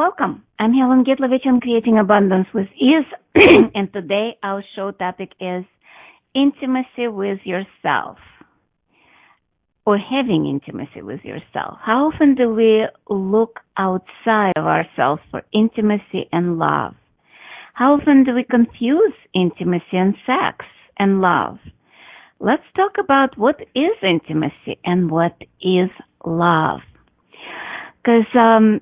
Welcome. I'm Helen Gitlovich on Creating Abundance with Ease, and today our show topic is intimacy with yourself or having intimacy with yourself. How often do we look outside of ourselves for intimacy and love? How often do we confuse intimacy and sex and love? Let's talk about what is intimacy and what is love. Because um,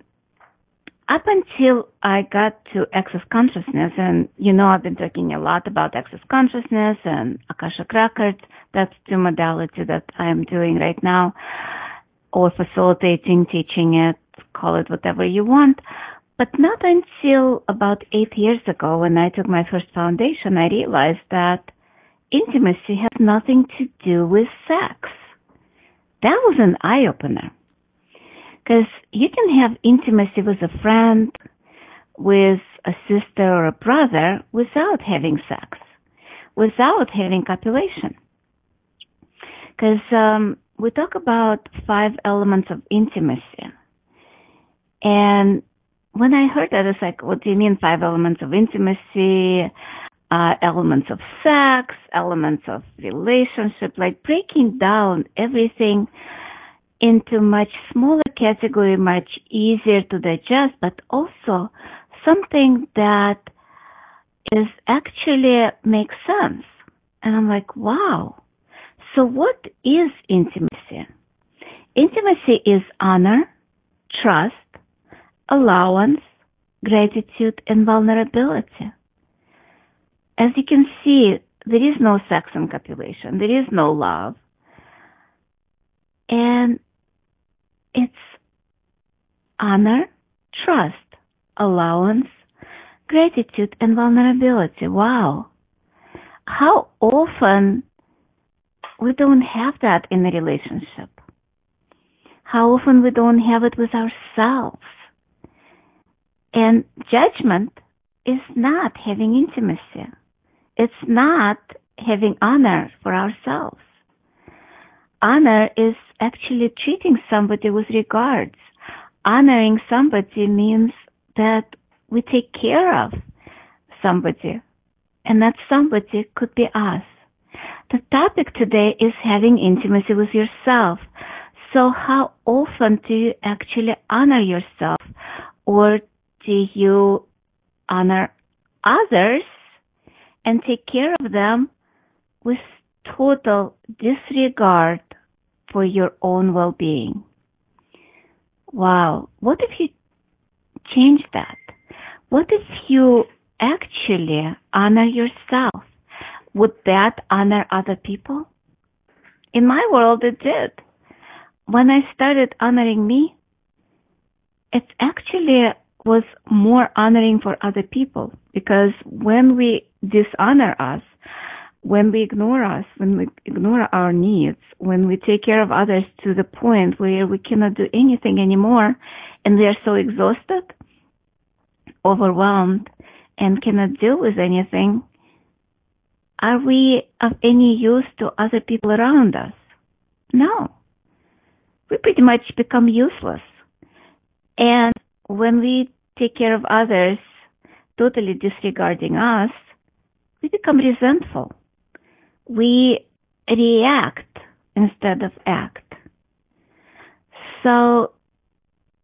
up until I got to access consciousness, and you know I've been talking a lot about access consciousness and Akashic Records. That's the modality that I am doing right now, or facilitating, teaching it, call it whatever you want. But not until about eight years ago, when I took my first foundation, I realized that intimacy has nothing to do with sex. That was an eye opener. Because you can have intimacy with a friend, with a sister or a brother without having sex, without having copulation. Because um, we talk about five elements of intimacy. And when I heard that, it's like, what do you mean five elements of intimacy? Uh, elements of sex, elements of relationship, like breaking down everything into much smaller category, much easier to digest, but also something that is actually makes sense. And I'm like, wow. So what is intimacy? Intimacy is honor, trust, allowance, gratitude, and vulnerability. As you can see, there is no sex and copulation. There is no love. And it's honor, trust, allowance, gratitude, and vulnerability. Wow. How often we don't have that in a relationship? How often we don't have it with ourselves? And judgment is not having intimacy. It's not having honor for ourselves honor is actually treating somebody with regards. Honoring somebody means that we take care of somebody, and that somebody could be us. The topic today is having intimacy with yourself. So how often do you actually honor yourself or do you honor others and take care of them with total disregard for your own well-being. Wow. What if you change that? What if you actually honor yourself? Would that honor other people? In my world, it did. When I started honoring me, it actually was more honoring for other people because when we dishonor us, when we ignore us, when we ignore our needs, when we take care of others to the point where we cannot do anything anymore and they are so exhausted, overwhelmed, and cannot deal with anything, are we of any use to other people around us? No. We pretty much become useless. And when we take care of others, totally disregarding us, we become resentful we react instead of act. So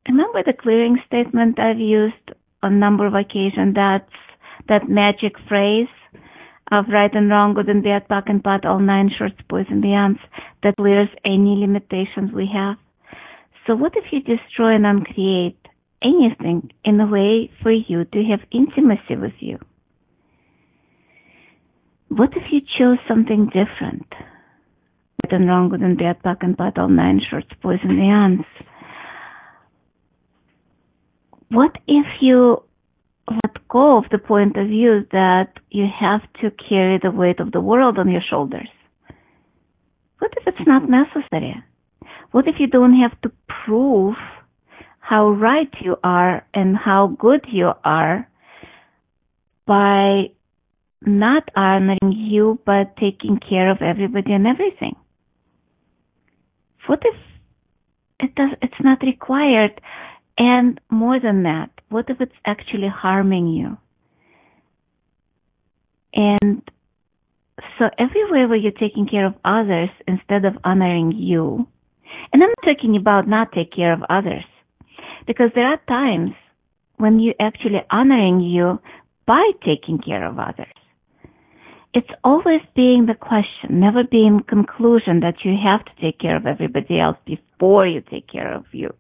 remember the clearing statement I've used on a number of occasions. That's that magic phrase of right and wrong, good and bad, POC and POD, all nine shorts, boys and beyonds that clears any limitations we have. So what if you destroy and uncreate anything in a way for you to have intimacy with you? What if you chose something different? Right and wrong, good and bad, POC and POD, all nine shorts, boys and beyonds. What if you let go of the point of view that you have to carry the weight of the world on your shoulders. What if it's not mm-hmm. necessary? What if you don't have to prove how right you are and how good you are by not honoring you but taking care of everybody and everything? What if it does it's not required and more than that, what if it's actually harming you? And so everywhere where you're taking care of others instead of honoring you, and I'm not talking about not take care of others, because there are times when you're actually honoring you by taking care of others. It's always being the question, never being conclusion that you have to take care of everybody else before you take care of you.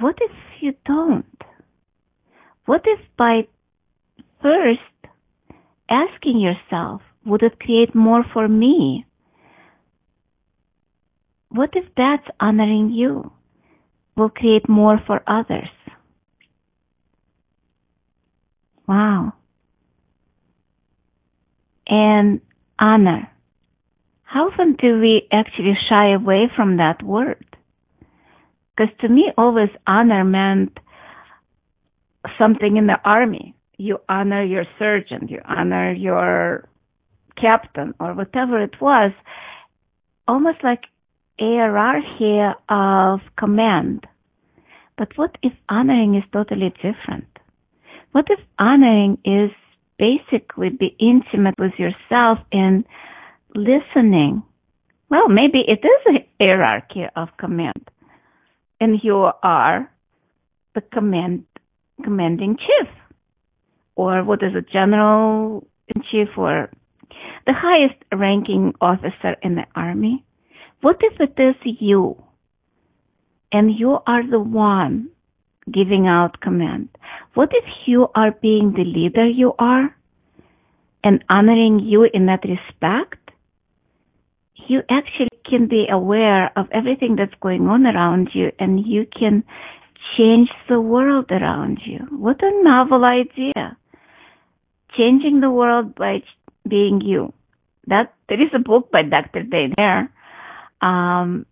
What if you don't? What if by first asking yourself, would it create more for me? What if that's honoring you will create more for others? Wow. And honor. How often do we actually shy away from that word? Because to me, always honor meant something in the army. You honor your surgeon, you honor your captain, or whatever it was. Almost like a hierarchy of command. But what if honoring is totally different? What if honoring is basically be intimate with yourself and listening? Well, maybe it is a hierarchy of command. And you are the command commanding chief. Or what is a general in chief or the highest ranking officer in the army? What if it is you? And you are the one giving out command what if you are being the leader you are and honoring you in that respect you actually can be aware of everything that's going on around you and you can change the world around you. What a novel idea. Changing the world by being you. That there is a book by Dr. Dain Heer. Um,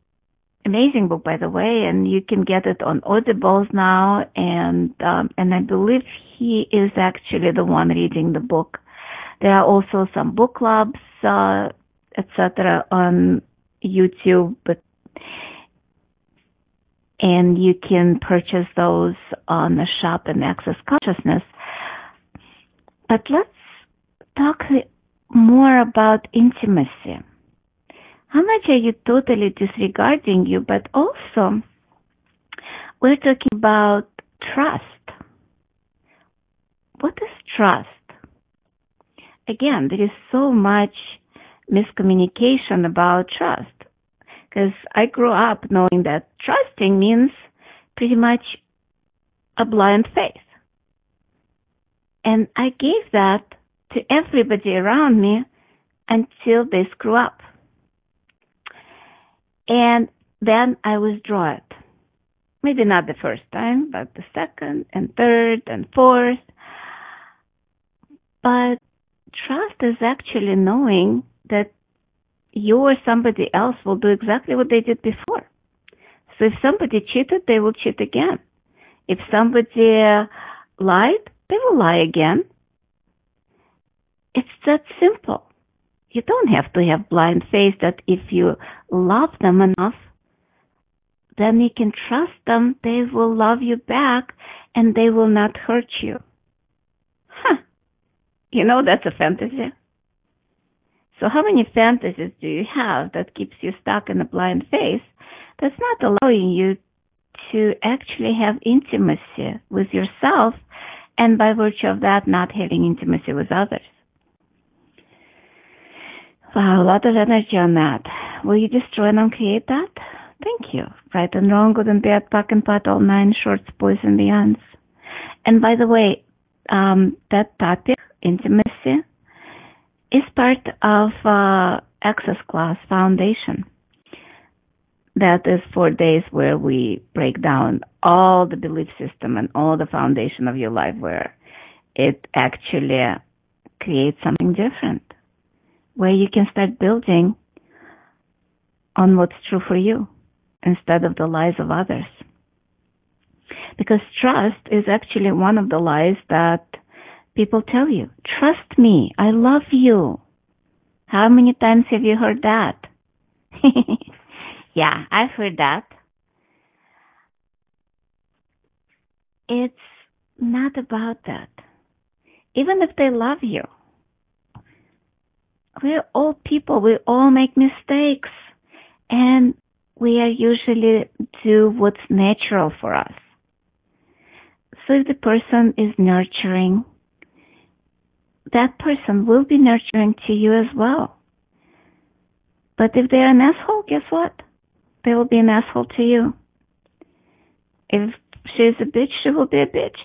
amazing book by the way, and you can get it on Audibles now and um, and I believe he is actually the one reading the book. There are also some book clubs uh, etc. on YouTube, but and you can purchase those on the shop and Access Consciousness. But let's talk more about intimacy. How much are you totally disregarding you, but also we're talking about trust. What is trust? Again, there is so much miscommunication about trust. Because I grew up knowing that trusting means pretty much a blind faith. And I gave that to everybody around me until they screw up. And then I withdraw it. Maybe not the first time, but the second and third and fourth. But trust is actually knowing that you or somebody else will do exactly what they did before. So if somebody cheated, they will cheat again. If somebody uh, lied, they will lie again. It's that simple. You don't have to have blind faith that if you love them enough, then you can trust them, they will love you back and they will not hurt you. Huh. You know that's a fantasy. So how many fantasies do you have that keeps you stuck in a blind faith that's not allowing you to actually have intimacy with yourself and by virtue of that not having intimacy with others? Wow, a lot of energy on that. Will you destroy and uncreate that? Thank you. Right and wrong, good and bad, POC and POD, all nine shorts, boys and beyonds. And by the way, um, that topic, intimacy, is part of uh, Access Class Foundation. that is four days where we break down all the belief system and all the foundation of your life where it actually creates something different where you can start building on what's true for you instead of the lies of others. Because trust is actually one of the lies that people tell you. Trust me. I love you. How many times have you heard that? yeah, I've heard that. It's not about that. Even if they love you, we're all people. We all make mistakes and we are usually do what's natural for us. So if the person is nurturing, that person will be nurturing to you as well. But if they're an asshole, guess what? They will be an asshole to you. If she's a bitch, she will be a bitch.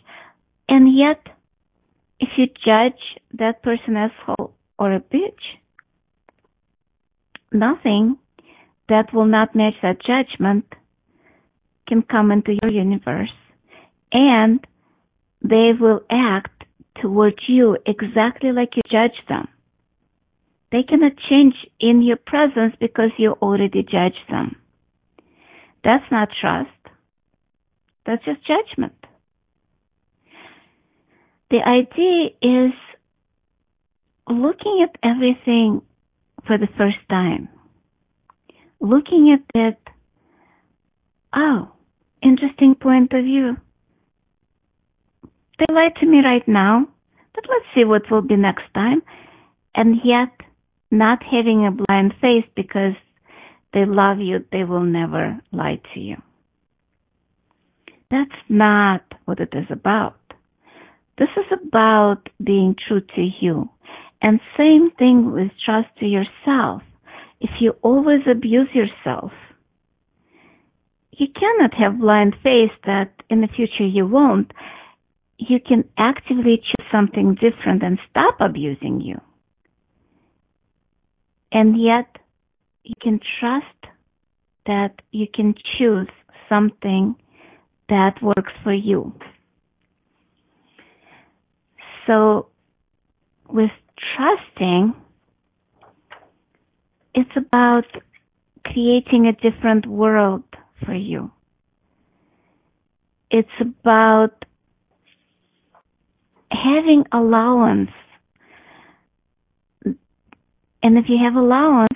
And yet, if you judge that person asshole or a bitch, nothing that will not match that judgment can come into your universe and they will act towards you exactly like you judge them. They cannot change in your presence because you already judged them. That's not trust. That's just judgment. The idea is looking at everything for the first time. Looking at it, oh, interesting point of view. They lied to me right now, but let's see what will be next time. And yet, not having a blind face because they love you, they will never lie to you. That's not what it is about. This is about being true to you. And same thing with trust to yourself. If you always abuse yourself, you cannot have blind faith that in the future you won't. You can actively choose something different and stop abusing you. And yet you can trust that you can choose something that works for you. So with trusting, it's about creating a different world for you. It's about having allowance. And if you have allowance,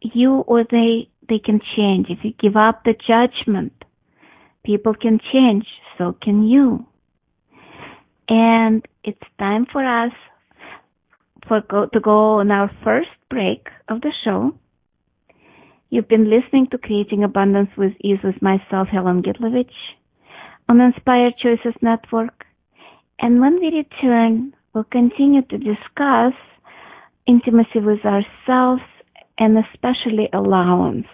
you or they, they can change. If you give up the judgment, people can change. So can you. And it's time for us for go, to go on our first break of the show. You've been listening to Creating Abundance with Ease with myself, Helen Gitlovich, on Inspired Choices Network. And when we return, we'll continue to discuss intimacy with ourselves and especially allowance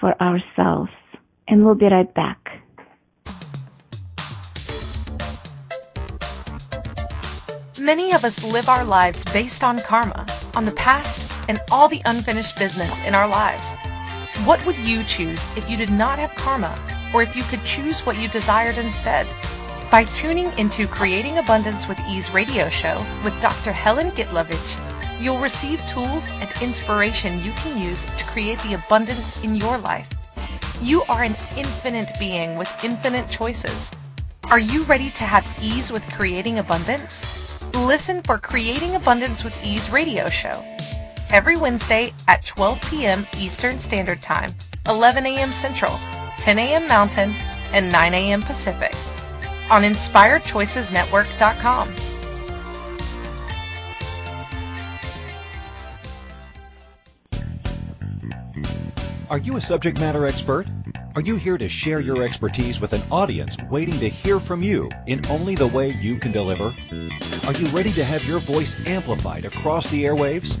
for ourselves. And we'll be right back. Many of us live our lives based on karma, on the past, and all the unfinished business in our lives. What would you choose if you did not have karma, or if you could choose what you desired instead? By tuning into Creating Abundance with Ease radio show with Dr. Helen Gitlovich, you'll receive tools and inspiration you can use to create the abundance in your life. You are an infinite being with infinite choices. Are you ready to have ease with creating abundance? Listen for Creating Abundance with Ease radio show every Wednesday at 12 p.m. Eastern Standard Time, 11 a.m. Central, 10 a.m. Mountain, and 9 a.m. Pacific on InspiredChoicesNetwork.com. Are you a subject matter expert? Are you here to share your expertise with an audience waiting to hear from you in only the way you can deliver? Are you ready to have your voice amplified across the airwaves?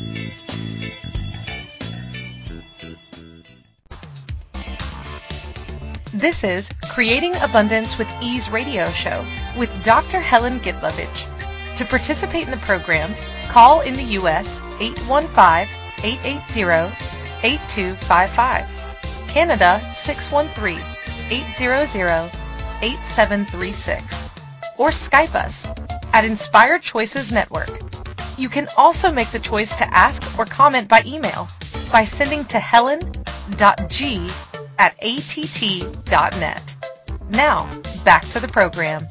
This is Creating Abundance with Ease radio show with Dr. Helen Gitlovich. To participate in the program, call in the U.S. 815-880-8255, Canada 613-800-8736, or Skype us at Inspired Choices Network. You can also make the choice to ask or comment by email by sending to helen.g at att.net. Now, back to the program.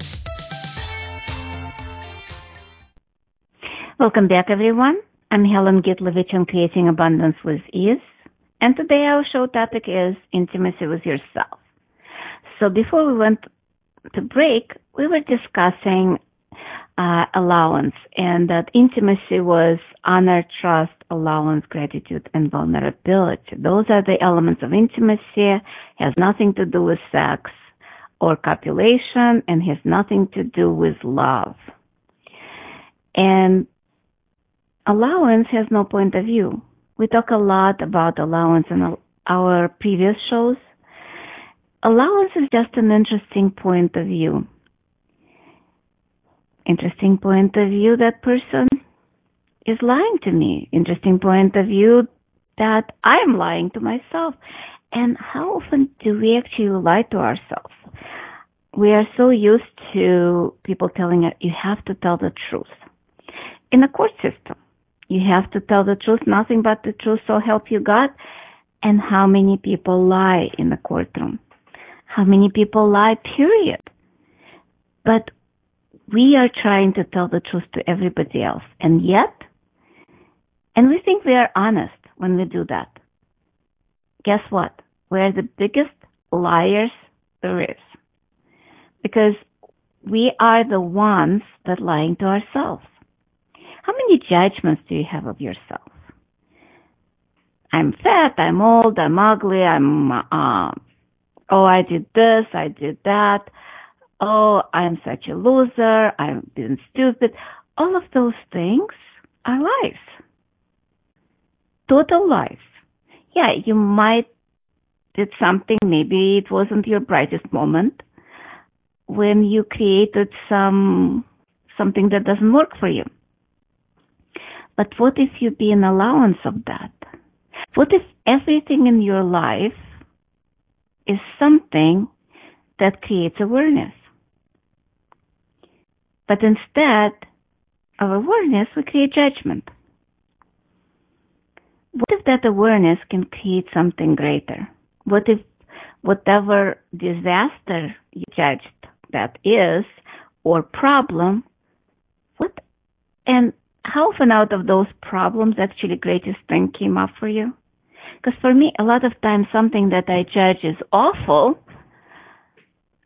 Welcome back, everyone. I'm Helen Gitlovich on Creating Abundance with Ease, and today our show topic is intimacy with yourself. So before we went to break, we were discussing uh, allowance and that intimacy was honor, trust, allowance, gratitude, and vulnerability. Those are the elements of intimacy, It has nothing to do with sex or copulation, and has nothing to do with love. And allowance has no point of view. We talk a lot about allowance in our previous shows. Allowance is just an interesting point of view. Interesting point of view that person is lying to me. Interesting point of view that I'm lying to myself. And how often do we actually lie to ourselves? We are so used to people telling us, you have to tell the truth. In the court system, you have to tell the truth, nothing but the truth, so help you God. And how many people lie in the courtroom? How many people lie, period? But we are trying to tell the truth to everybody else. And yet, and we think we are honest when we do that. Guess what? We're the biggest liars there is. Because we are the ones that lying to ourselves. How many judgments do you have of yourself? I'm fat, I'm old, I'm ugly, I'm, uh, oh, I did this, I did that. Oh, I'm such a loser, I've been stupid. All of those things are lies total life. Yeah, you might did something, maybe it wasn't your brightest moment when you created some something that doesn't work for you. But what if you be an allowance of that? What if everything in your life is something that creates awareness? But instead of awareness, we create judgment what if that awareness can create something greater? What if whatever disaster you judged that is or problem, what and how often out of those problems actually greatest thing came up for you? Because for me, a lot of times something that I judge is awful,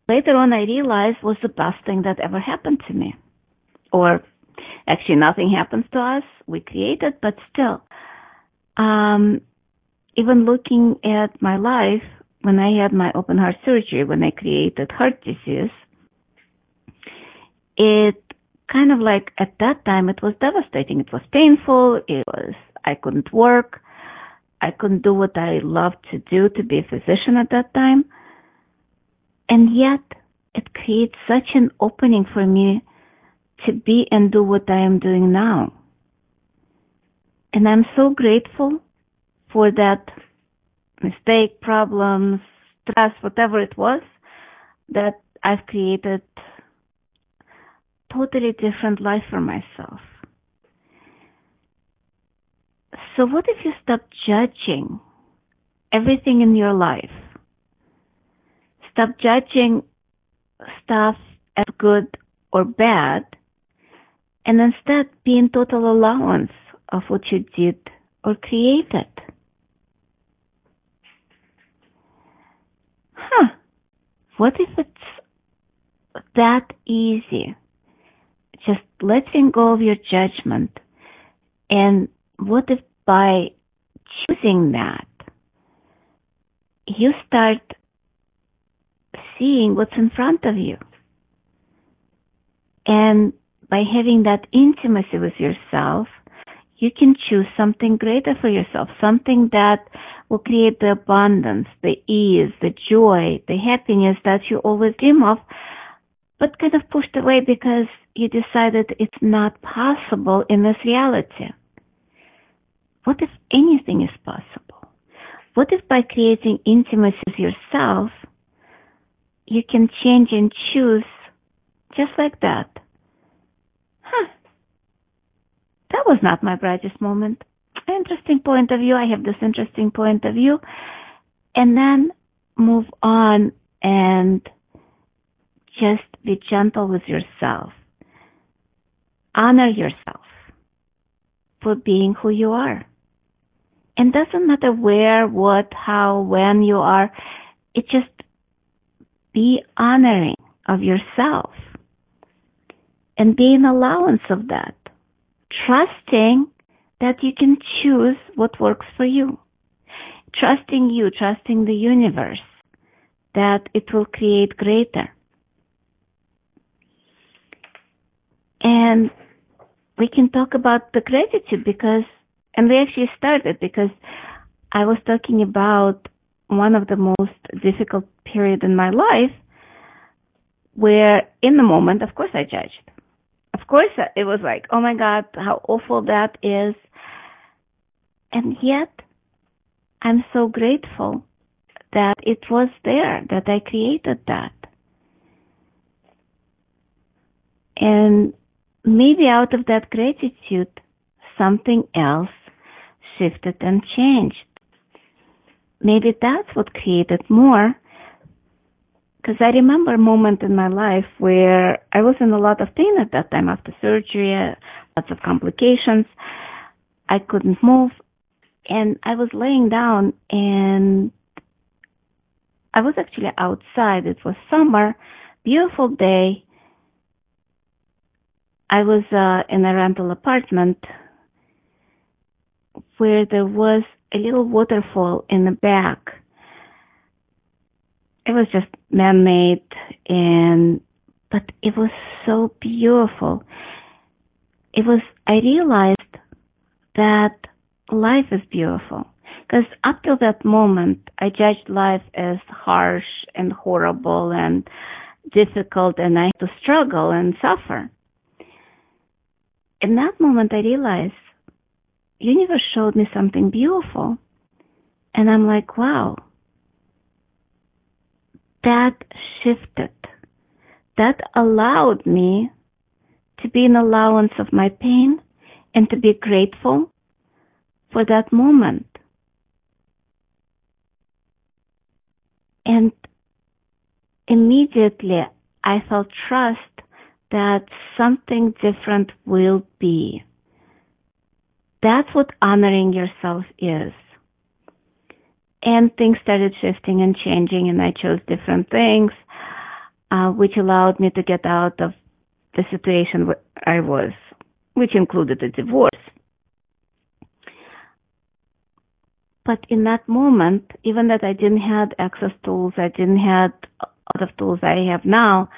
later on I realize was the best thing that ever happened to me. Or actually nothing happens to us, we create it, but still um, even looking at my life when I had my open heart surgery, when I created heart disease, it kind of like at that time it was devastating. It was painful. It was I couldn't work. I couldn't do what I loved to do to be a physician at that time. And yet it creates such an opening for me to be and do what I am doing now. And I'm so grateful for that mistake, problems, stress, whatever it was, that I've created totally different life for myself. So what if you stop judging everything in your life? Stop judging stuff as good or bad and instead be in total allowance of what you did or created. Huh. What if it's that easy? Just letting go of your judgment. And what if by choosing that, you start seeing what's in front of you. And by having that intimacy with yourself, you can choose something greater for yourself, something that will create the abundance, the ease, the joy, the happiness that you always dream of, but kind of pushed away because you decided it's not possible in this reality. What if anything is possible? What if by creating intimacy with yourself, you can change and choose just like that? Huh. That was not my brightest moment. Interesting point of view. I have this interesting point of view. And then move on and just be gentle with yourself. Honor yourself for being who you are. And doesn't matter where, what, how, when you are. It just be honoring of yourself and be in allowance of that. Trusting that you can choose what works for you. Trusting you, trusting the universe that it will create greater. And we can talk about the gratitude because, and we actually started because I was talking about one of the most difficult period in my life where in the moment, of course I judged. Of course it was like, oh my God, how awful that is. And yet I'm so grateful that it was there, that I created that. And maybe out of that gratitude, something else shifted and changed. Maybe that's what created more. Because I remember a moment in my life where I was in a lot of pain at that time after surgery, lots of complications. I couldn't move. And I was laying down and I was actually outside. It was summer, beautiful day. I was uh, in a rental apartment where there was a little waterfall in the back. It was just man-made and, but it was so beautiful. It was, I realized that life is beautiful. Because up till that moment, I judged life as harsh and horrible and difficult and I had to struggle and suffer. In that moment, I realized universe showed me something beautiful. And I'm like, wow, that shifted. That allowed me to be in allowance of my pain and to be grateful for that moment. And immediately I felt trust that something different will be. That's what honoring yourself is. And things started shifting and changing and I chose different things, uh, which allowed me to get out of the situation where I was, which included a divorce. But in that moment, even that I didn't have access tools, I didn't have a lot of tools I have now.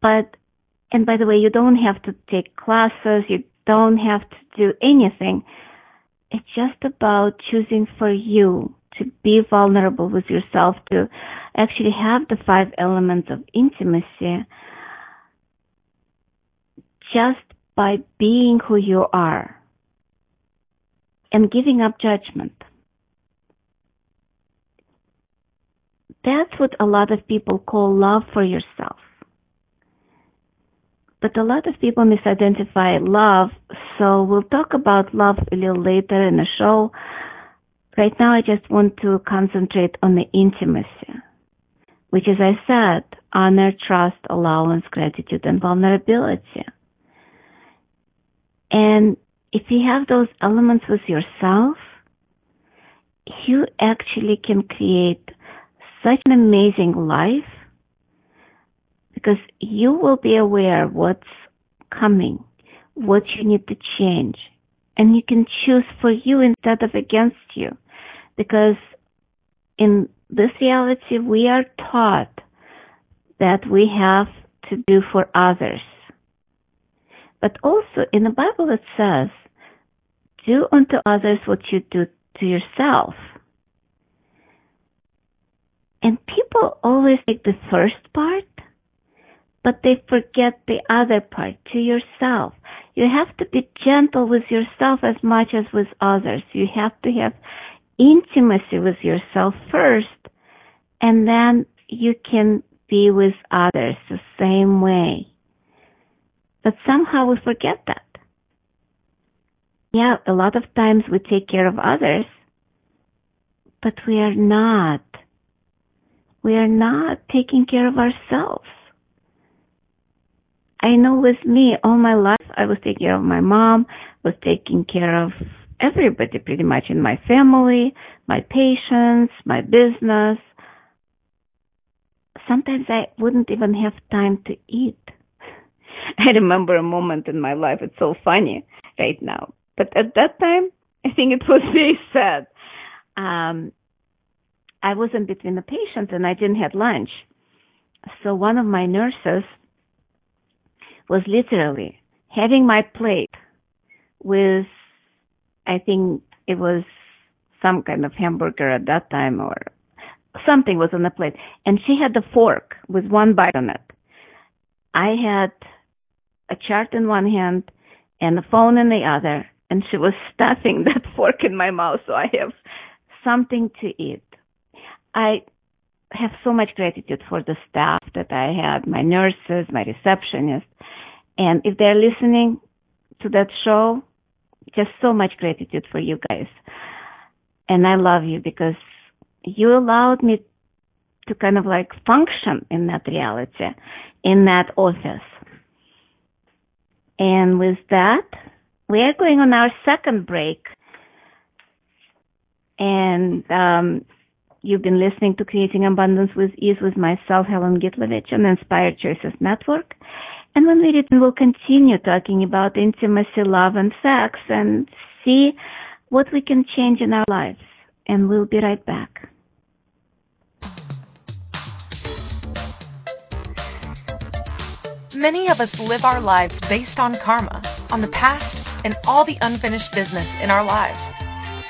But, and by the way, you don't have to take classes, you don't have to do anything. It's just about choosing for you to be vulnerable with yourself, to actually have the five elements of intimacy just by being who you are and giving up judgment. That's what a lot of people call love for yourself. But a lot of people misidentify love, so we'll talk about love a little later in the show. Right now, I just want to concentrate on the intimacy, which, as I said, honor, trust, allowance, gratitude, and vulnerability. And if you have those elements with yourself, you actually can create such an amazing life because you will be aware of what's coming, what you need to change, and you can choose for you instead of against you. Because in this reality, we are taught that we have to do for others. But also in the Bible it says, do unto others what you do to yourself. And people always take the first part, but they forget the other part, to yourself. You have to be gentle with yourself as much as with others. You have to have intimacy with yourself first, and then you can be with others the same way. But somehow we forget that. Yeah, a lot of times we take care of others, but we are not. We are not taking care of ourselves. I know with me, all my life, I was taking care of my mom, was taking care of everybody pretty much in my family, my patients, my business. Sometimes I wouldn't even have time to eat. I remember a moment in my life, it's so funny right now. But at that time, I think it was very sad. Um, I was in between the patients and I didn't have lunch. So one of my nurses was literally having my plate with, I think it was some kind of hamburger at that time or something was on the plate. And she had the fork with one bite on it. I had a chart in one hand and the phone in the other and she was stuffing that fork in my mouth so I have something to eat. I have so much gratitude for the staff that I had, my nurses, my receptionist. And if they're listening to that show, just so much gratitude for you guys. And I love you because you allowed me to kind of like function in that reality, in that office. And with that, we are going on our second break. And um, you've been listening to Creating Abundance with Ease with myself, Helen Gitlovich, on Inspired Choices Network. And when we return, we'll continue talking about intimacy, love, and sex and see what we can change in our lives. And we'll be right back. Many of us live our lives based on karma, on the past, and all the unfinished business in our lives.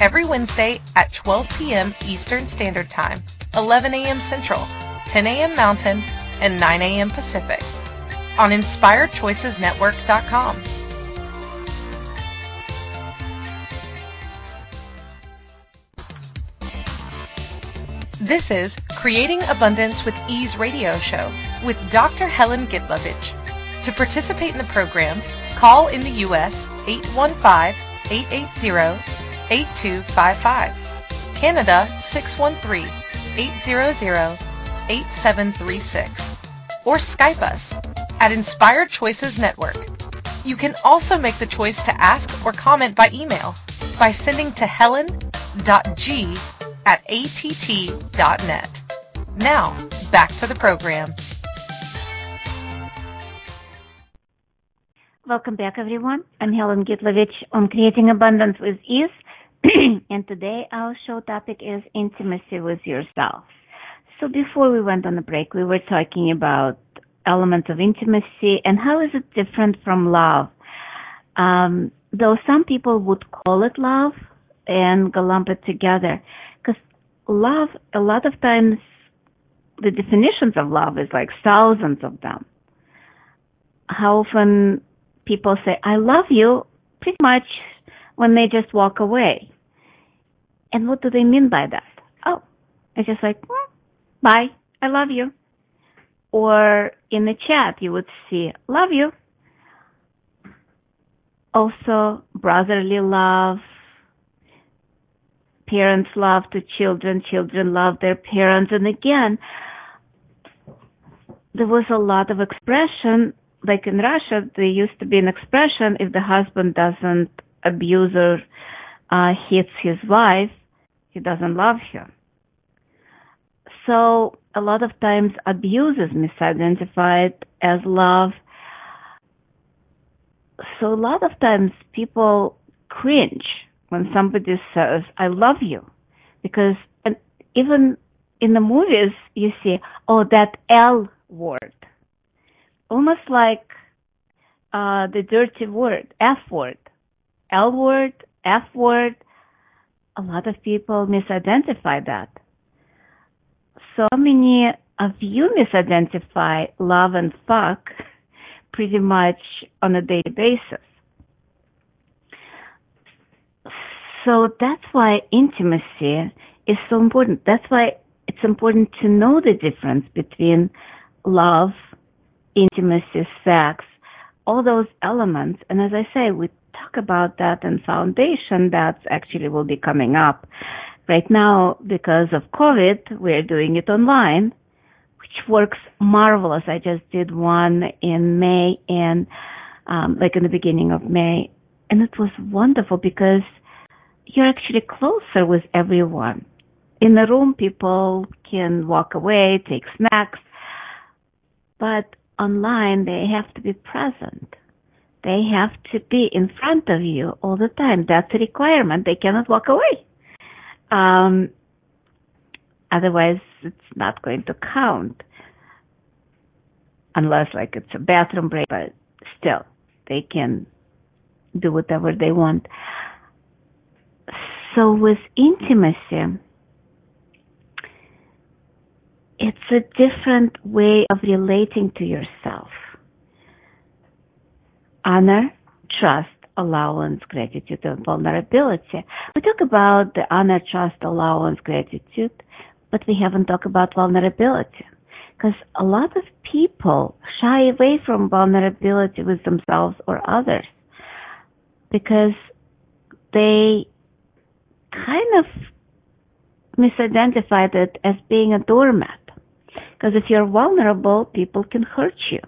every Wednesday at 12 p.m. Eastern Standard Time, 11 a.m. Central, 10 a.m. Mountain, and 9 a.m. Pacific on InspiredChoicesNetwork.com. This is Creating Abundance with Ease radio show with Dr. Helen Gitlovich. To participate in the program, Call in the U.S. 815-880-8255. Canada 613-800-8736. Or Skype us at Inspired Choices Network. You can also make the choice to ask or comment by email by sending to helen.g at att.net. Now, back to the program. Welcome back, everyone. I'm Helen Gitlovich on Creating Abundance with Ease, and today our show topic is intimacy with yourself. So before we went on the break, we were talking about elements of intimacy and how is it different from love. Um, though some people would call it love and lump it together, because love, a lot of times, the definitions of love is like thousands of them. How often people say, I love you, pretty much when they just walk away. And what do they mean by that? Oh, it's just like, well, bye, I love you. Or in the chat, you would see, love you. Also, brotherly love, parents love to children, children love their parents. And again, there was a lot of expression. Like in Russia, there used to be an expression if the husband doesn't abuse or uh, hits his wife, he doesn't love her. So a lot of times abuse is misidentified as love. So a lot of times people cringe when somebody says, I love you. Because and even in the movies, you see, oh, that L word. Almost like uh, the dirty word, F word. L word, F word. A lot of people misidentify that. So many of you misidentify love and fuck pretty much on a daily basis. So that's why intimacy is so important. That's why it's important to know the difference between love, intimacy, sex, all those elements. And as I say, we talk about that and foundation that actually will be coming up. Right now, because of COVID, we're doing it online, which works marvelous. I just did one in May and, um, like in the beginning of May. And it was wonderful because you're actually closer with everyone. In the room, people can walk away, take snacks, but online, they have to be present. They have to be in front of you all the time. That's a requirement. They cannot walk away. Um, otherwise, it's not going to count. Unless, like, it's a bathroom break, but still, they can do whatever they want. So with intimacy, it's a different way of relating to yourself. Honor, trust, allowance, gratitude, and vulnerability. We talk about the honor, trust, allowance, gratitude, but we haven't talked about vulnerability. Because a lot of people shy away from vulnerability with themselves or others because they kind of misidentified it as being a doormat. Because if you're vulnerable, people can hurt you.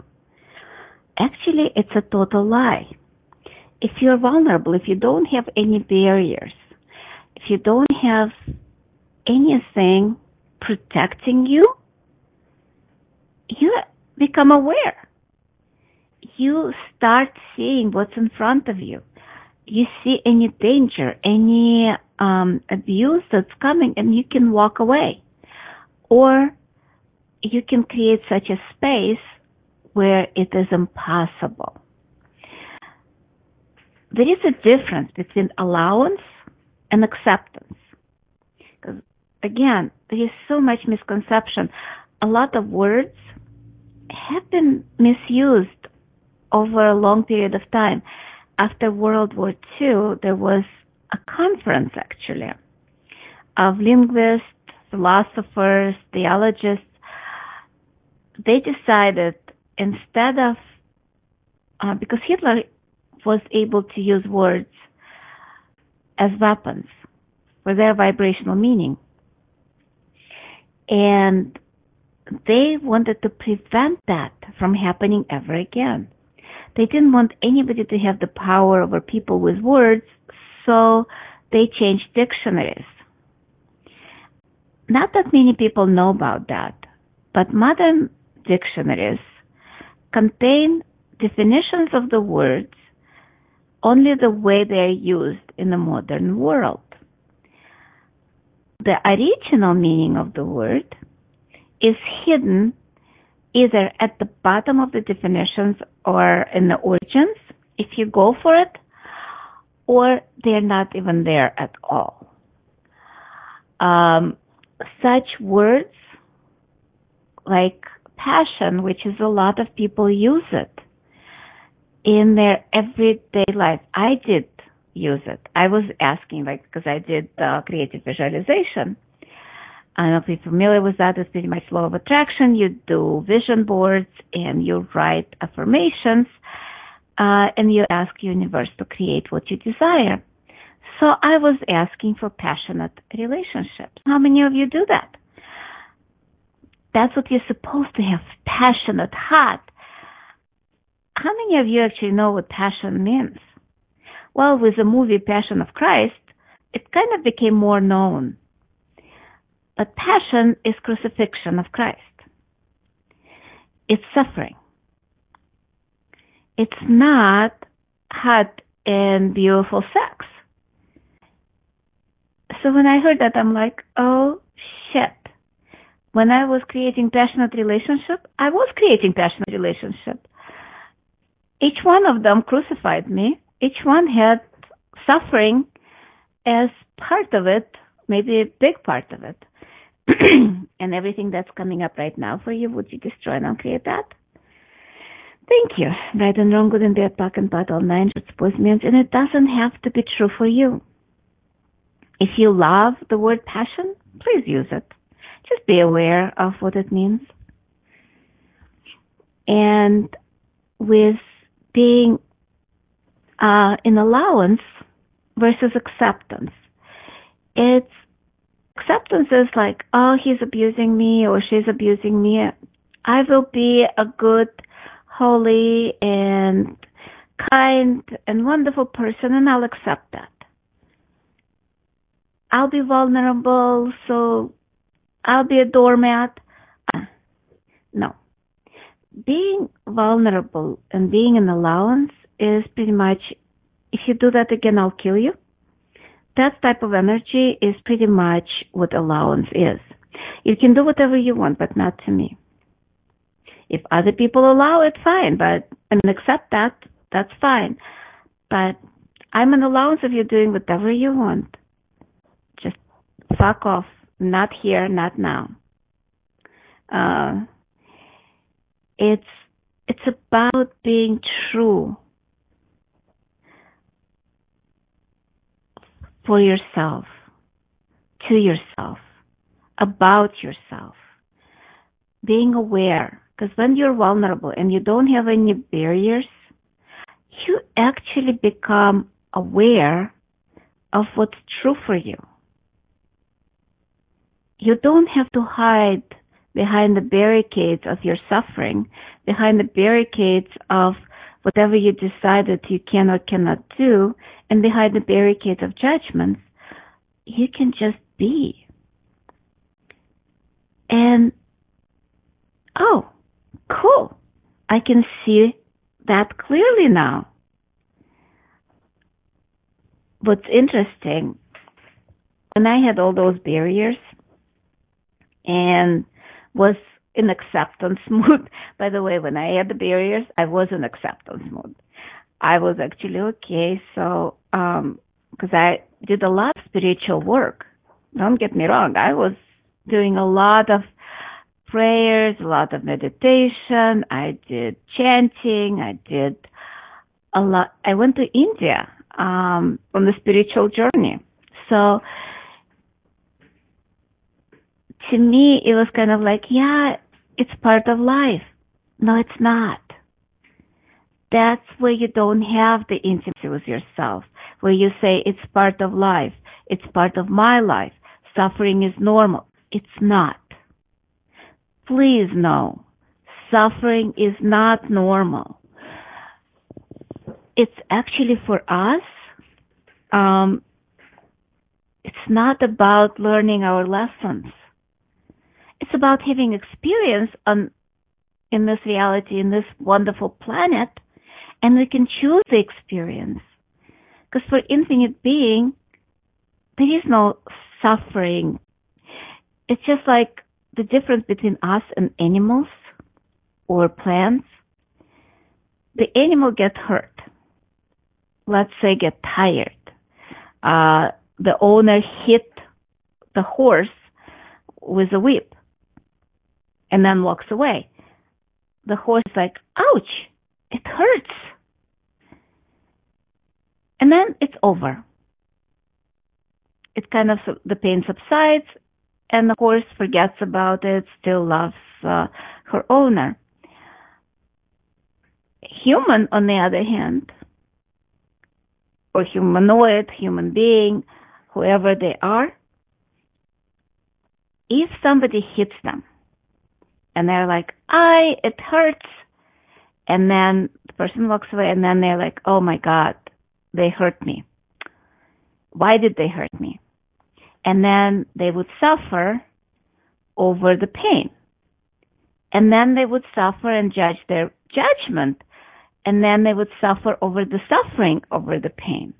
Actually, it's a total lie. If you're vulnerable, if you don't have any barriers, if you don't have anything protecting you, you become aware. You start seeing what's in front of you. You see any danger, any um, abuse that's coming, and you can walk away. Or you can create such a space where it is impossible. There is a difference between allowance and acceptance. Because again, there is so much misconception. A lot of words have been misused over a long period of time. After World War II, there was a conference actually of linguists, philosophers, theologists they decided instead of uh, because Hitler was able to use words as weapons for their vibrational meaning. And they wanted to prevent that from happening ever again. They didn't want anybody to have the power over people with words, so they changed dictionaries. Not that many people know about that, but modern dictionaries contain definitions of the words only the way they are used in the modern world. The original meaning of the word is hidden either at the bottom of the definitions or in the origins if you go for it, or they're not even there at all. Um, such words like passion, which is a lot of people use it in their everyday life. I did use it. I was asking, like, because I did uh, creative visualization. I don't know if you're familiar with that. It's pretty much law of attraction. You do vision boards and you write affirmations, uh, and you ask universe to create what you desire. So I was asking for passionate relationships. How many of you do that? That's what you're supposed to have. Passionate, heart. How many of you actually know what passion means? Well, with the movie Passion of Christ, it kind of became more known. But passion is crucifixion of Christ. It's suffering. It's not hot and beautiful sex. So when I heard that, I'm like, oh shit. When I was creating passionate relationship, I was creating passionate relationship. Each one of them crucified me. Each one had suffering as part of it, maybe a big part of it. and everything that's coming up right now for you, would you destroy and uncreate that? Thank you. Right and wrong, good and bad, back and bad, all nine both means, and it doesn't have to be true for you. If you love the word passion, please use it. Just be aware of what it means. And with being uh, in allowance versus acceptance, it's acceptance is like, oh, he's abusing me or she's abusing me. I will be a good, holy, and kind and wonderful person, and I'll accept that. I'll be vulnerable, so I'll be a doormat. No. Being vulnerable and being an allowance is pretty much, if you do that again, I'll kill you. That type of energy is pretty much what allowance is. You can do whatever you want, but not to me. If other people allow it, fine, but mean, accept that, that's fine. But I'm an allowance if you're doing whatever you want Just fuck off. Not here, not now. Uh, it's it's about being true for yourself, to yourself, about yourself, being aware. Because when you're vulnerable and you don't have any barriers, you actually become aware of what's true for you you don't have to hide behind the barricades of your suffering, behind the barricades of whatever you decided you can or cannot do, and behind the barricades of judgments. You can just be. And, oh, cool. I can see that clearly now. What's interesting, when I had all those barriers, and was in acceptance mood. By the way, when I had the barriers, I was in acceptance mood. I was actually okay. So, um, cause I did a lot of spiritual work. Don't get me wrong. I was doing a lot of prayers, a lot of meditation. I did chanting. I did a lot. I went to India, um, on the spiritual journey. So to me, it was kind of like, yeah, it's part of life. No, it's not. That's where you don't have the intimacy with yourself, where you say it's part of life. It's part of my life. Suffering is normal. It's not. Please know, suffering is not normal. It's actually for us, um, it's not about learning our lessons it's about having experience on in this reality, in this wonderful planet, and we can choose the experience. Because for infinite being, there is no suffering. It's just like the difference between us and animals or plants. The animal gets hurt. Let's say get tired. Uh, the owner hit the horse with a whip and then walks away. The horse is like, ouch, it hurts. And then it's over. It kind of, the pain subsides and the horse forgets about it, still loves uh, her owner. Human, on the other hand, or humanoid, human being, whoever they are, if somebody hits them, and they're like, I, it hurts. And then the person walks away and then they're like, oh my God, they hurt me. Why did they hurt me? And then they would suffer over the pain. And then they would suffer and judge their judgment. And then they would suffer over the suffering over the pain.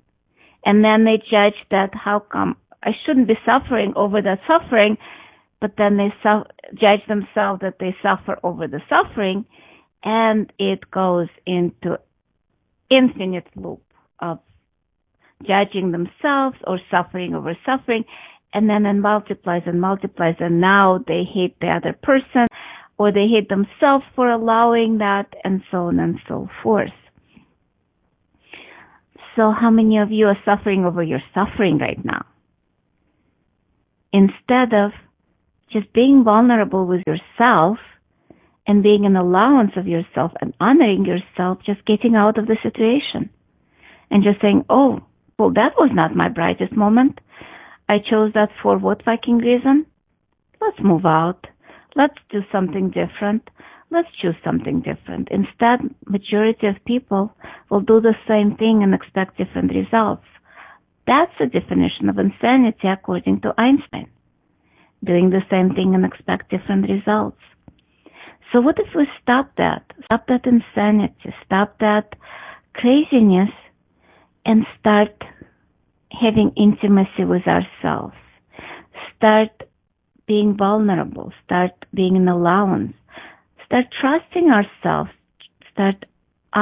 And then they judge that how come I shouldn't be suffering over that suffering, but then they su- judge themselves that they suffer over the suffering and it goes into infinite loop of judging themselves or suffering over suffering and then it multiplies and multiplies and now they hate the other person or they hate themselves for allowing that and so on and so forth. So how many of you are suffering over your suffering right now? Instead of just being vulnerable with yourself and being an allowance of yourself and honoring yourself, just getting out of the situation and just saying, oh, well, that was not my brightest moment. I chose that for what fucking reason? Let's move out. Let's do something different. Let's choose something different. Instead, majority of people will do the same thing and expect different results. That's the definition of insanity according to Einstein. Doing the same thing and expect different results. So what if we stop that? Stop that insanity, stop that craziness and start having intimacy with ourselves. Start being vulnerable. Start being an allowance. Start trusting ourselves. Start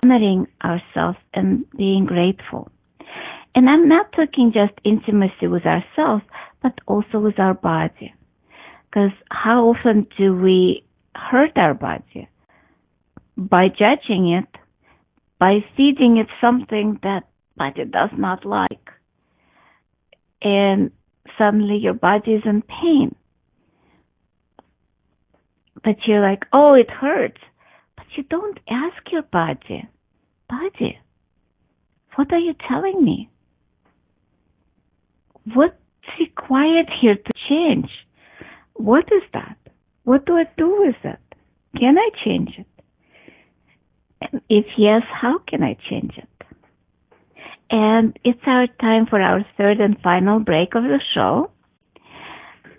honoring ourselves and being grateful. And I'm not talking just intimacy with ourselves, but also with our body. Because how often do we hurt our body? By judging it, by feeding it something that body does not like and suddenly your body is in pain. But you're like, oh, it hurts. But you don't ask your body, body, what are you telling me? What's required here to change? What Ease that? What do I do with it? Can I change it? And if yes, how can I change it? And it's our time for our third and final break of the show.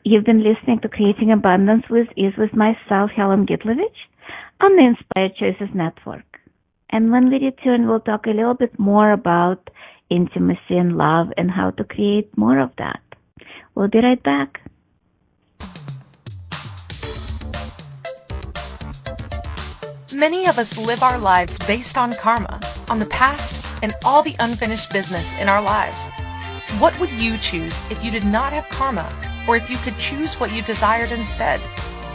You've been listening to Creating Abundance with is with myself, Helen Gitlovich, on the Inspired Choices Network. And when we return, we'll talk a little bit more about intimacy and love and how to create more of that. We'll be right back. Many of us live our lives based on karma, on the past, and all the unfinished business in our lives. What would you choose if you did not have karma, or if you could choose what you desired instead?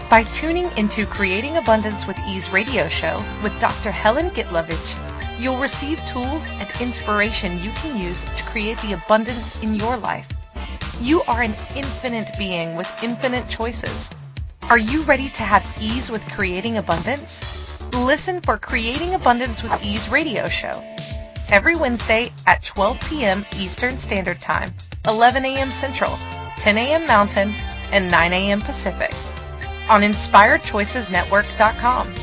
By tuning into Creating Abundance with Ease radio show with Dr. Helen Gitlovich, you'll receive tools and inspiration you can use to create the abundance in your life. You are an infinite being with infinite choices. Are you ready to have ease with creating abundance? Listen for Creating Abundance with Ease radio show every Wednesday at 12 p.m. Eastern Standard Time, 11 a.m. Central, 10 a.m. Mountain, and 9 a.m. Pacific on InspiredChoicesNetwork.com.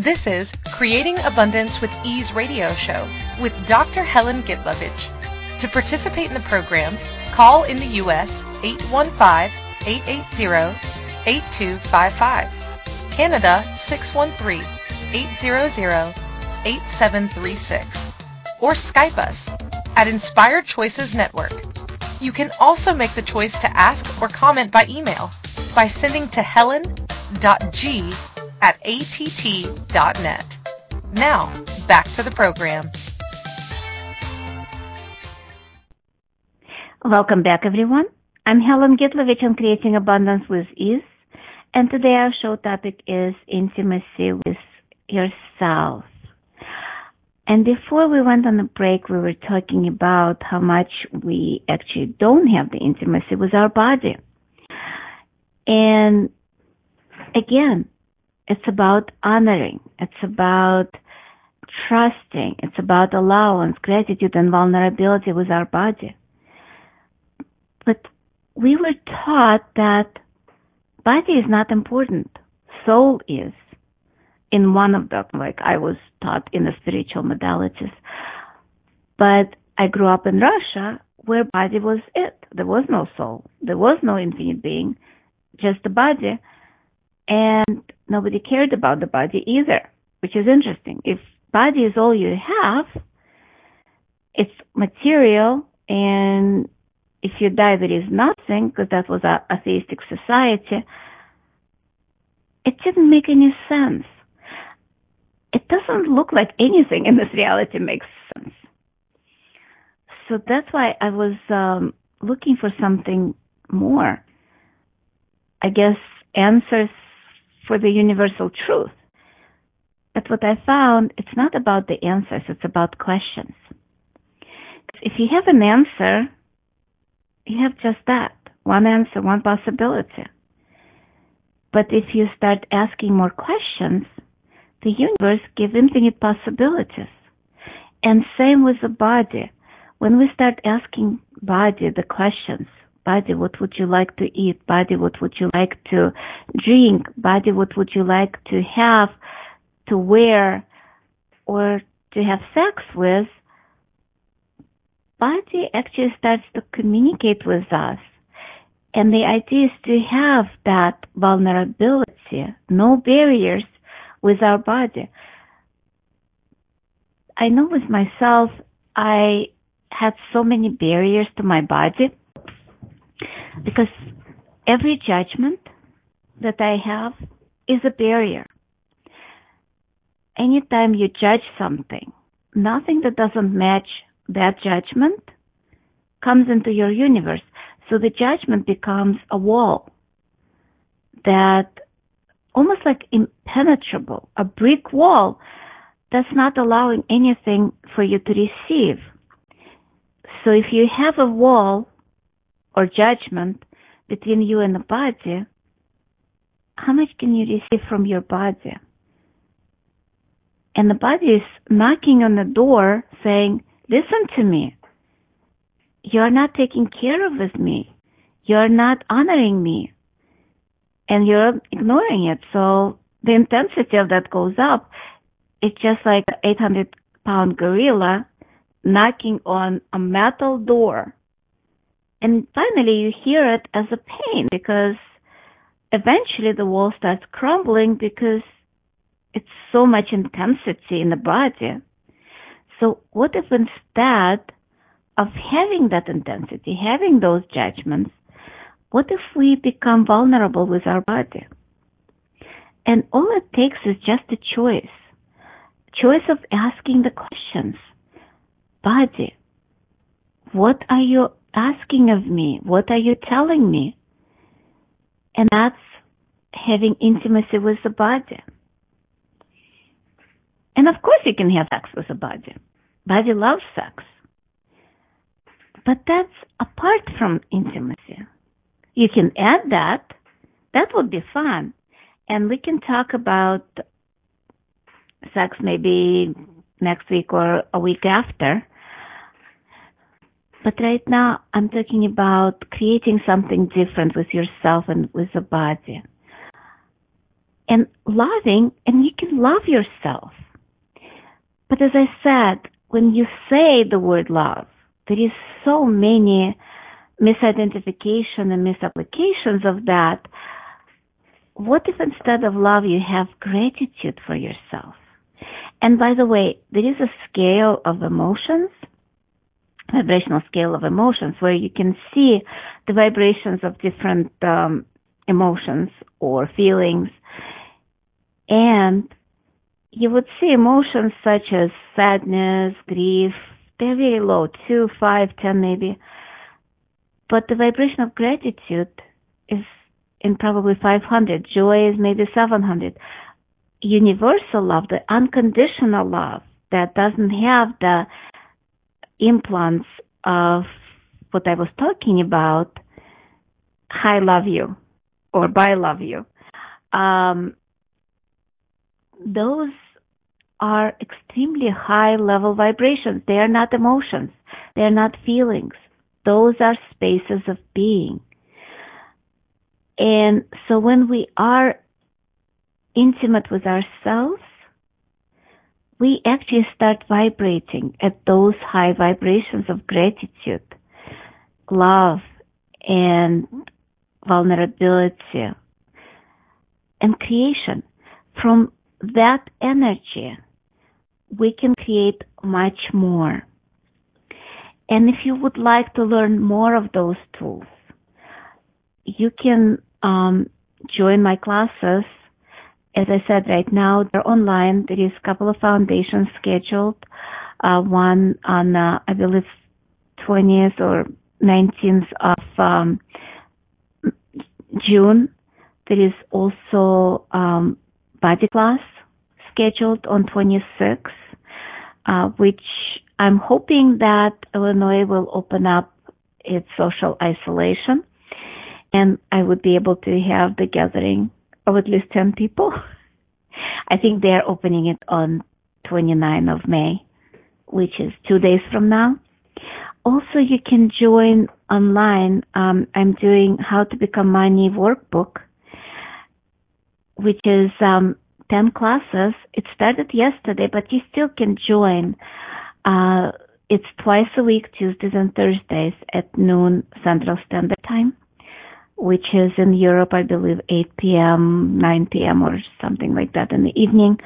This is Creating Abundance with Ease radio show with Dr. Helen Gitlovich. To participate in the program, call in the U.S. 815-880-8255. Canada 613-800-8736. Or Skype us at Inspired Choices Network. You can also make the choice to ask or comment by email by sending to helen.g at att.net. Now, back to the program. Welcome back, everyone. I'm Helen Gitlovich on Creating Abundance with Ease, and today our show topic is intimacy with yourself. And before we went on the break, we were talking about how much we actually don't have the intimacy with our body. And again, it's about honoring. It's about trusting. It's about allowance, gratitude, and vulnerability with our body. But we were taught that body is not important. Soul is. In one of the, like I was taught in the spiritual modalities. But I grew up in Russia where body was it. There was no soul. There was no infinite being, just the body. And nobody cared about the body either, which is interesting. If body is all you have, it's material and if you die there is nothing because that was a atheistic society it didn't make any sense. It doesn't look like anything in this reality makes sense. So that's why i was um, looking for something more. I guess answers for the universal truth but what i found it's not about the answers it's about questions if you have an answer, you have just that one answer, one possibility. But if you start asking more questions, the universe gives infinite possibilities. And same with the body. When we start asking body the questions, body, what would you like to eat? Body, what would you like to drink? Body, what would you like to have, to wear, or to have sex with? body actually starts to communicate with us. And the idea is to have that vulnerability, no barriers with our body. I know with myself, I had so many barriers to my body because every judgment that I have is a barrier. Anytime you judge something, nothing that doesn't match that judgment comes into your universe. So the judgment becomes a wall that almost like impenetrable, a brick wall that's not allowing anything for you to receive. So if you have a wall or judgment between you and the body, how much can you receive from your body? And the body is knocking on the door saying, Listen to me. You're not taking care of with me. You're not honoring me. And you're ignoring it. So the intensity of that goes up. It's just like an 800 pound gorilla knocking on a metal door. And finally you hear it as a pain because eventually the wall starts crumbling because it's so much intensity in the body. So what if instead of having that intensity, having those judgments, what if we become vulnerable with our body? And all it takes is just a choice. Choice of asking the questions. Body, what are you asking of me? What are you telling me? And that's having intimacy with the body. And of course you can have sex with the body. Body loves sex. But that's apart from intimacy. You can add that. That would be fun. And we can talk about sex maybe next week or a week after. But right now, I'm talking about creating something different with yourself and with the body. And loving, and you can love yourself. But as I said, when you say the word love, there is so many misidentification and misapplications of that. What if instead of love you have gratitude for yourself? And by the way, there is a scale of emotions, vibrational scale of emotions, where you can see the vibrations of different um, emotions or feelings. And you would see emotions such as sadness, grief, they're very low, two, five, ten maybe. But the vibration of gratitude is in probably 500. Joy is maybe 700. Universal love, the unconditional love that doesn't have the implants of what I was talking about, I love you or I love you. Um, those are extremely high level vibrations. They are not emotions. They are not feelings. Those are spaces of being. And so when we are intimate with ourselves, we actually start vibrating at those high vibrations of gratitude, love, and vulnerability and creation. From that energy, we can create much more. And if you would like to learn more of those tools, you can um, join my classes. As I said, right now they're online. There is a couple of foundations scheduled. Uh, one on, uh, I believe, 20th or 19th of um, June. There is also um, body class scheduled on 26th, uh, which I'm hoping that Illinois will open up its social isolation and I would be able to have the gathering of at least 10 people. I think they're opening it on 29 of May, which is two days from now. Also, you can join online. Um, I'm doing how to become money workbook, which is um, 10 classes. It started yesterday, but you still can join. Uh, it's twice a week, Tuesdays and Thursdays at noon Central Standard Time which is in Europe, I believe 8 p.m., 9 p.m. or something like that in the evening.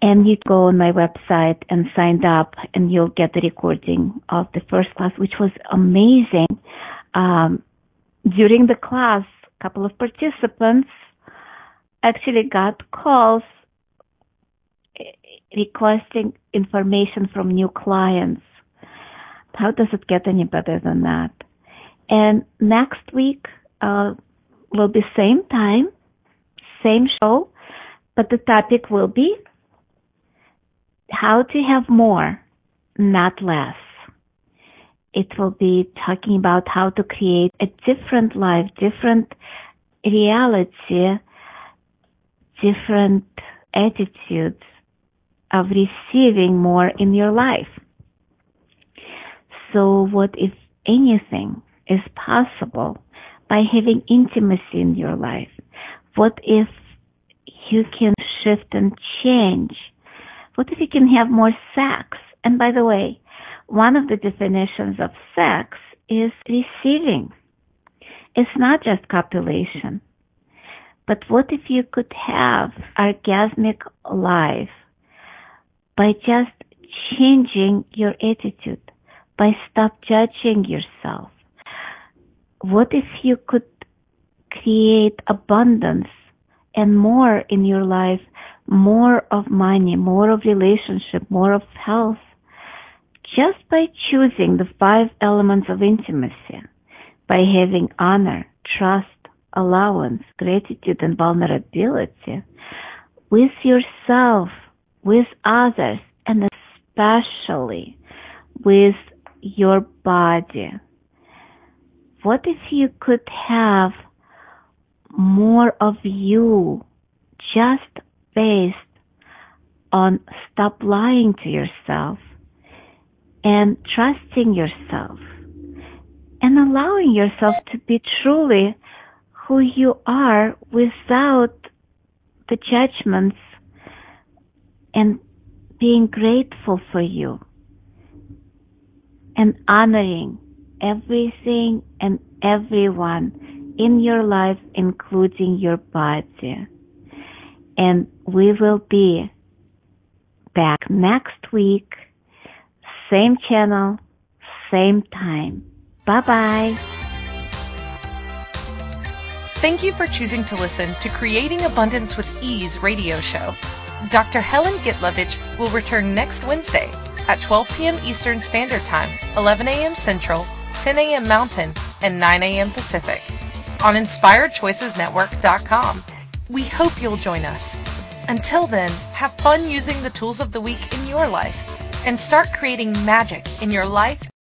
And you go on my website and sign up and you'll get the recording of the first class, which was amazing. Um, during the class, a couple of participants actually got calls requesting information from new clients. How does it get any better than that? And next week uh, will be same time, same show, but the topic will be how to have more, not less. It will be talking about how to create a different life, different reality, different attitudes of receiving more in your life. So what if anything is possible by having intimacy in your life? What if you can shift and change? What if you can have more sex? And by the way, one of the definitions of sex is receiving. It's not just copulation. But what if you could have orgasmic life by just changing your attitude, by stop judging yourself, what if you could create abundance and more in your life, more of money, more of relationship, more of health, just by choosing the five elements of intimacy, by having honor, trust, allowance, gratitude, and vulnerability with yourself, with others, and especially with your body. What if you could have more of you just based on stop lying to yourself and trusting yourself and allowing yourself to be truly who you are without the judgments and being grateful for you and honoring everything and everyone in your life, including your body. And we will be back next week, same channel, same time. Bye bye. Thank you for choosing to listen to Creating Abundance with Ease radio show. Dr. Helen Gitlovich will return next Wednesday at 12 p.m. Eastern Standard Time, 11 a.m. Central, 10 a.m. Mountain, and 9 a.m. Pacific on InspiredChoicesNetwork.com. We hope you'll join us. Until then, have fun using the tools of the week in your life and start creating magic in your life